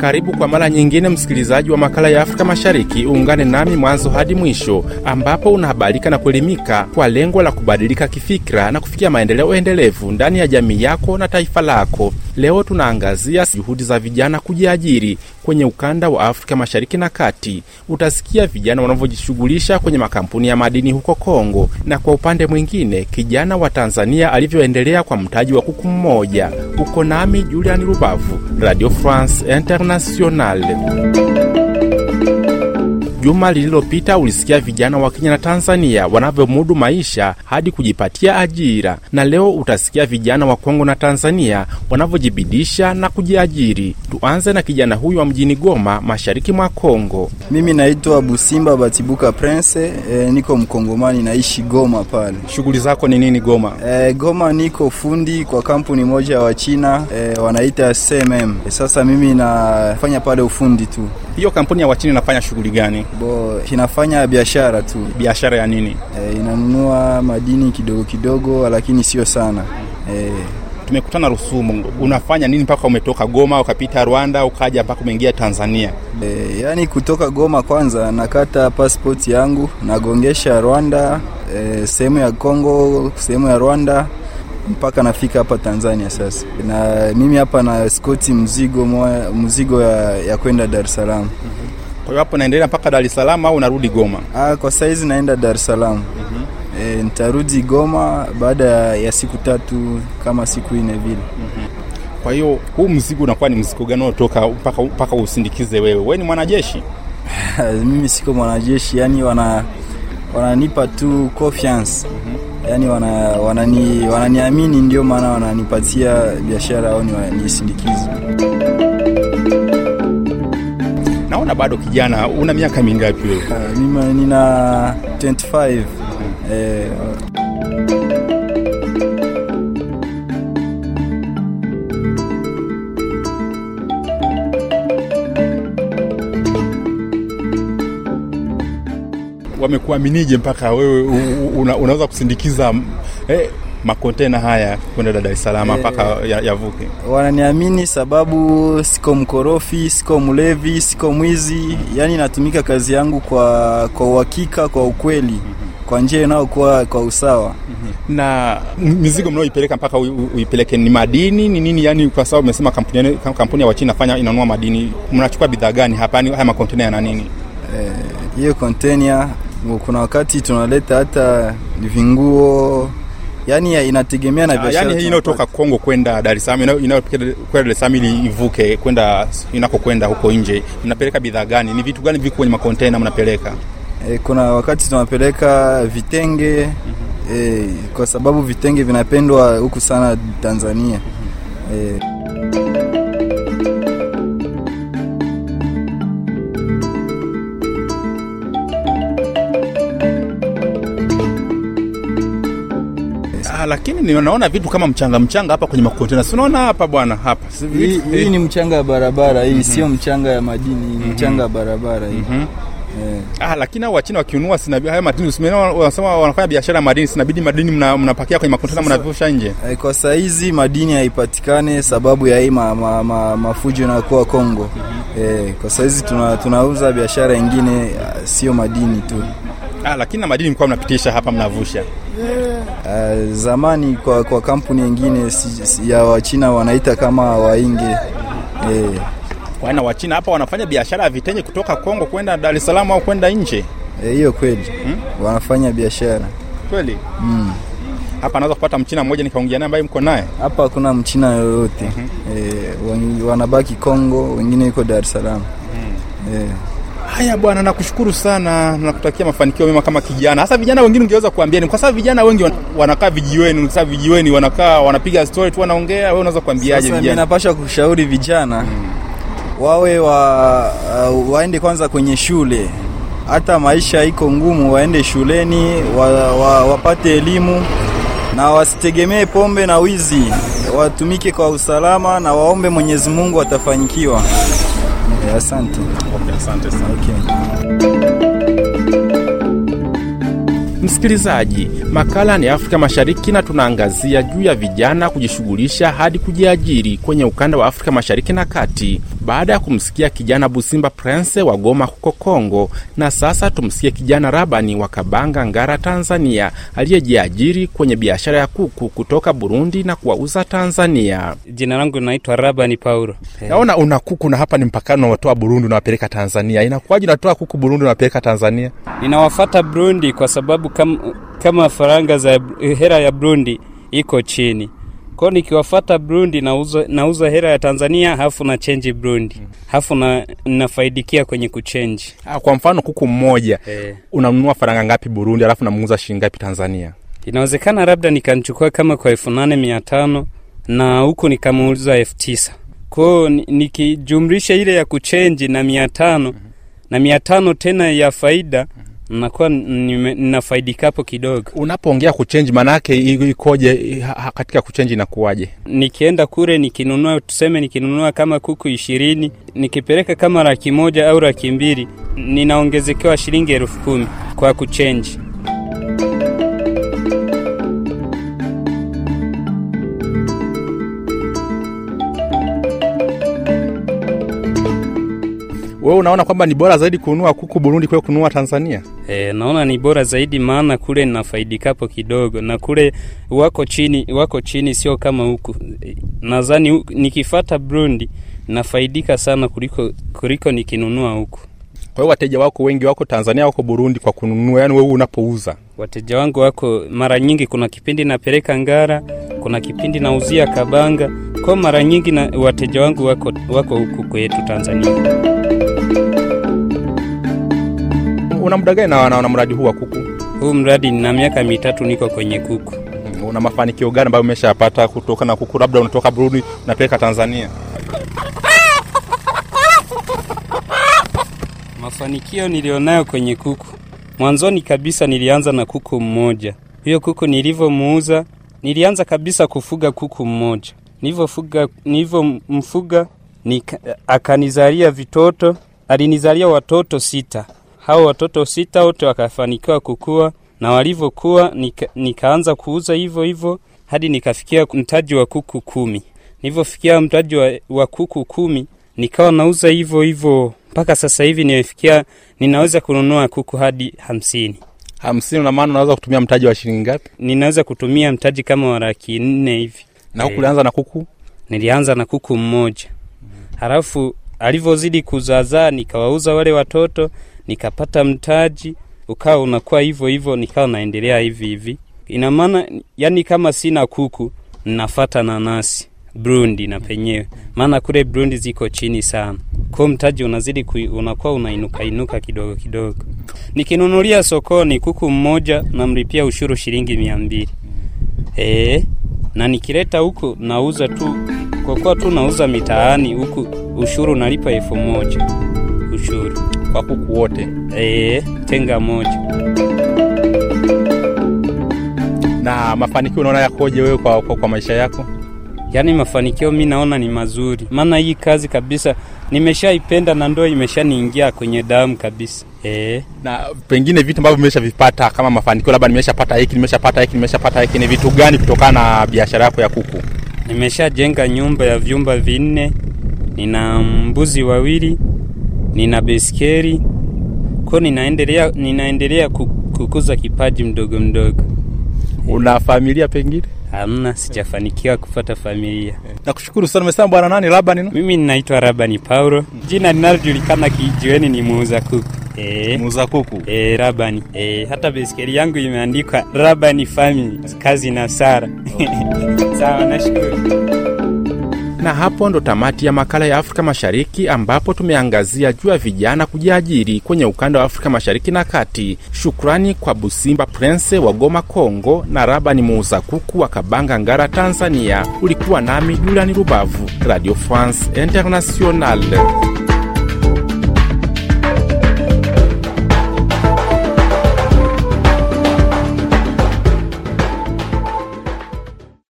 Karibu kwa mara nyingine, msikilizaji wa makala ya Afrika Mashariki. Uungane nami mwanzo hadi mwisho, ambapo unahabarika na kuelimika kwa lengo la kubadilika kifikira na kufikia maendeleo endelevu ndani ya jamii yako na taifa lako. Leo tunaangazia juhudi za vijana kujiajiri kwenye ukanda wa Afrika Mashariki na Kati. Utasikia vijana wanavyojishughulisha kwenye makampuni ya madini huko Kongo, na kwa upande mwingine kijana wa Tanzania alivyoendelea kwa mtaji wa kuku mmoja. Uko nami Julian Rubavu, Radio France Internationale. Juma lililopita ulisikia vijana wa Kenya na Tanzania wanavyomudu maisha hadi kujipatia ajira, na leo utasikia vijana wa Kongo na Tanzania wanavyojibidisha na kujiajiri. Tuanze na kijana huyu wa mjini Goma, mashariki mwa Kongo. Mimi naitwa Busimba Batibuka Prince, e, niko Mkongomani, naishi Goma pale. Shughuli zako ni nini Goma? E, Goma niko fundi kwa kampuni moja ya Wachina e, wanaita CMM. E, sasa mimi nafanya pale ufundi tu. Hiyo kampuni ya Wachina inafanya shughuli gani? Bo, kinafanya biashara tu. Biashara ya nini? E, inanunua madini kidogo kidogo, lakini sio sana e, Tumekutana Rusumo, unafanya nini mpaka umetoka Goma ukapita Rwanda ukaja mpaka umeingia Tanzania? E, yani kutoka Goma kwanza nakata passport yangu nagongesha Rwanda, e, sehemu ya Kongo, sehemu ya Rwanda mpaka nafika hapa Tanzania sasa. Na mimi hapa na skoti mzigo mzigo ya, ya kwenda Dar es Salaam. Kwa hiyo hapo naendelea mpaka Dar es Salaam au unarudi Goma? Ah, kwa saizi naenda Dar es Salaam. E, nitarudi Goma baada ya siku tatu kama siku nne vile. Kwa hiyo huu mzigo unakuwa ni mzigo gani unaotoka mpaka mpaka usindikize wewe? Wewe ni mwanajeshi? mimi siko mwanajeshi, yani wana wananipa tu confiance yani wana, wanani, wananiamini ndio maana wananipatia biashara au nisindikize. Naona bado kijana, una miaka mingapi wewe? Uh, nina 25 eh, Wamekuaminije mpaka wewe una, unaweza kusindikiza eh, makontena haya kwenda Dar es Salaam mpaka yavuke? Ya wananiamini sababu siko mkorofi, siko mlevi, siko mwizi, yani natumika kazi yangu kwa kwa uhakika, kwa ukweli, kwa njia inayokuwa kwa usawa. Na mizigo mnaoipeleka mpaka uipeleke ni madini ni nini? Yani kwa sababu umesema kampuni, kampuni ya Wachina fanya inanunua madini, mnachukua bidhaa gani hapa? Haya makontena yana nini? hiyo e, kontena kuna wakati tunaleta hata vinguo yani inategemea na biashara. Yani hii inayotoka Kongo kwenda Dar es Salaam, inayokwenda Dar es Salaam ili ivuke kwenda inakokwenda huko nje, mnapeleka bidhaa gani? Ni vitu gani viko kwenye makontena mnapeleka? E, kuna wakati tunapeleka vitenge mm-hmm. E, kwa sababu vitenge vinapendwa huku sana Tanzania mm-hmm. E, lakini ninaona vitu kama mchanga mchanga hapa kwenye makontena. Si unaona hapa bwana, hapa hii, ni mchanga ya barabara hii, mm -hmm. Sio mchanga ya madini, mm -hmm. Mchanga ya barabara hii mm -hmm. Yeah. Ah, lakini hao Wachina wakiunua sina haya madini wanasema wanafanya biashara ya madini, sinabidi madini mnapakia mna kwenye makontena mnavusha nje. Eh, kwa sahizi madini haipatikane sababu ya hii ma, ma, ma, mafujo yanakuwa Kongo. mm -hmm. Eh, kwa sahizi tuna, tunauza biashara ingine sio madini tu. Ah, lakini na madini mlikuwa mnapitisha hapa mnavusha. Uh, zamani kwa, kwa kampuni nyingine si, si, ya Wachina wanaita kama wainge eh. Wana Wachina hapa wanafanya biashara ya vitenge kutoka Kongo kwenda Dar es Salaam au kwenda nje hiyo. E, kweli hmm? Wanafanya biashara kweli mm. Hapa naweza kupata mchina mmoja nikaongea naye ambaye mko naye hapa? Hakuna mchina yoyote mm -hmm. E, wanabaki Kongo, wengine yuko Dar es Salaam mm. e. Haya bwana, nakushukuru sana, nakutakia mafanikio mema kama kijana. Hasa vijana wengine ungeweza kuambia ni kwa sababu vijana wengi wanakaa vijiweni, sasa vijiweni wanakaa wanapiga story tu wanaongea, wewe unaweza kuambiaje vijana? Mimi napasha kushauri vijana hmm. wawe wa, uh, waende kwanza kwenye shule, hata maisha iko ngumu, waende shuleni wa, wa, wapate elimu na wasitegemee pombe na wizi, watumike kwa usalama na waombe Mwenyezi Mungu, watafanyikiwa. Eh, asante. Okay, asante sana. Okay. Msikilizaji, makala ni Afrika Mashariki na tunaangazia juu ya vijana kujishughulisha hadi kujiajiri kwenye ukanda wa Afrika Mashariki na Kati baada ya kumsikia kijana Busimba Prince wa Goma huko Kongo, na sasa tumsikie kijana Rabani wa Kabanga, Ngara, Tanzania, aliyejiajiri kwenye biashara ya kuku kutoka Burundi na kuwauza Tanzania. Jina langu naitwa Rabani Paulo. Naona una kuku na hapa ni mpakani, unawatoa Burundi unawapeleka Tanzania. Inakuwaje unatoa kuku Burundi unawapeleka Tanzania? Ninawafata Burundi kwa sababu kam, kama faranga za hera ya Burundi iko chini kwao, nikiwafata Burundi nauza, nauza hera ya Tanzania hafu na chenji Burundi. Hafu na nafaidikia kwenye kuchenji. Ah, Kwa mfano kuku mmoja Eh, unanunua faranga ngapi Burundi, alafu namuuza shilingi ngapi Tanzania? inawezekana labda nikamchukua kama kwa elfu nane mia tano na huku nikamuuza elfu tisa. Kwao, nikijumrisha nikijumlisha ile ya kuchenji na mia tano na mia tano tena ya faida nakuwa ninafaidikapo kidogo. Unapoongea kuchenji, maanake ikoje katika kuchenji inakuwaje? nikienda kule nikinunua tuseme nikinunua kama kuku ishirini nikipeleka kama laki moja au laki mbili ninaongezekewa shilingi elfu kumi kwa kuchenji Wewe unaona kwamba ni bora zaidi kununua kuku Burundi kuliko kununua Tanzania? e, naona ni bora zaidi maana kule nafaidikapo kidogo na kule wako chini wako chini sio kama huku nadhani nikifata Burundi nafaidika sana kuliko kuliko nikinunua huku Kwa hiyo wateja wako wengi wako Tanzania, wako Burundi kwa kununua, yani wewe unapouza. Wateja wangu wako mara nyingi, kuna kipindi napeleka Ngara, kuna kipindi nauzia Kabanga. Kwa mara nyingi na wateja wangu wako, wako huku kwetu Tanzania. Una muda gani na, na, mradi huu wa kuku? Huu mradi nina miaka mitatu niko kwenye kuku. Una mafanikio gani ambayo umeshapata kutoka na kuku? Labda unatoka Burundi unapeleka Tanzania. Mafanikio nilionayo kwenye kuku, mwanzoni kabisa nilianza na kuku mmoja. Huyo kuku nilivyomuuza, nilianza kabisa kufuga kuku mmoja. Nilivyofuga, nilivyomfuga nika, akanizalia vitoto, alinizalia watoto sita. Hao watoto sita wote wakafanikiwa kukua, na walivyokuwa nika, nikaanza kuuza hivyo hivyo hadi nikafikia mtaji wa kuku kumi. Nilivyofikia mtaji wa, wa kuku kumi nikawa nauza hivyo hivyo mpaka sasa hivi nimefikia, ninaweza kununua kuku hadi hamsini. hamsini na maana unaweza kutumia mtaji wa shilingi ngapi? Ninaweza kutumia mtaji kama wa laki nne hivi. Na huku ulianza na kuku Nilianza na kuku mmoja, halafu alivyozidi kuzaazaa nikawauza wale watoto, nikapata mtaji, ukawa unakuwa hivyo hivyo, nikawa naendelea hivi hivi. Ina maana yani, kama sina kuku nafata nanasi Burundi na penyewe, maana kule Burundi ziko chini sana, kwa mtaji unazidi unakuwa unainuka inuka kidogo kidogo. Nikinunulia sokoni kuku mmoja namlipia ushuru shilingi mia mbili e, na nikileta huku nauza tu, kwa kuwa tu nauza mitaani huku, ushuru nalipa elfu moja ushuru kwa kuku wote. E, tenga moja. Na mafanikio unaona yakoje wewe kwa, kwa, kwa maisha yako? Yaani mafanikio mi naona ni mazuri, maana hii kazi kabisa nimeshaipenda na ndo imeshaniingia kwenye damu kabisa e. Na pengine vitu ambavyo nimeshavipata kama mafanikio, labda nimeshapata hiki, nimeshapata hiki, nimeshapata hiki, ni vitu gani kutokana na biashara yako ya kuku? Nimeshajenga nyumba ya vyumba vinne, nina mbuzi wawili, nina beskeri ko ninaendelea, ninaendelea kukuza kipaji mdogo mdogo. Una familia pengine? Hamna, sijafanikiwa kupata familia. Nakushukuru sana. Umesema bwana nani? Labda no? Mimi ninaitwa Rabani Paulo, jina linalojulikana kijiweni ni muuza kuku E, Muuza kuku. E, Rabani e, hata beskeli yangu imeandikwa Rabani Family kazi na Sara. Sawa, nashukuru. Na hapo ndo tamati ya makala ya Afrika Mashariki, ambapo tumeangazia juu ya vijana kujiajiri kwenye ukanda wa Afrika Mashariki na Kati. Shukrani kwa Busimba Prince wa Goma, Kongo, na Rabani muuza kuku wa Kabanga, Ngara, Tanzania. Ulikuwa nami Juliani Rubavu, Radio France Internationale.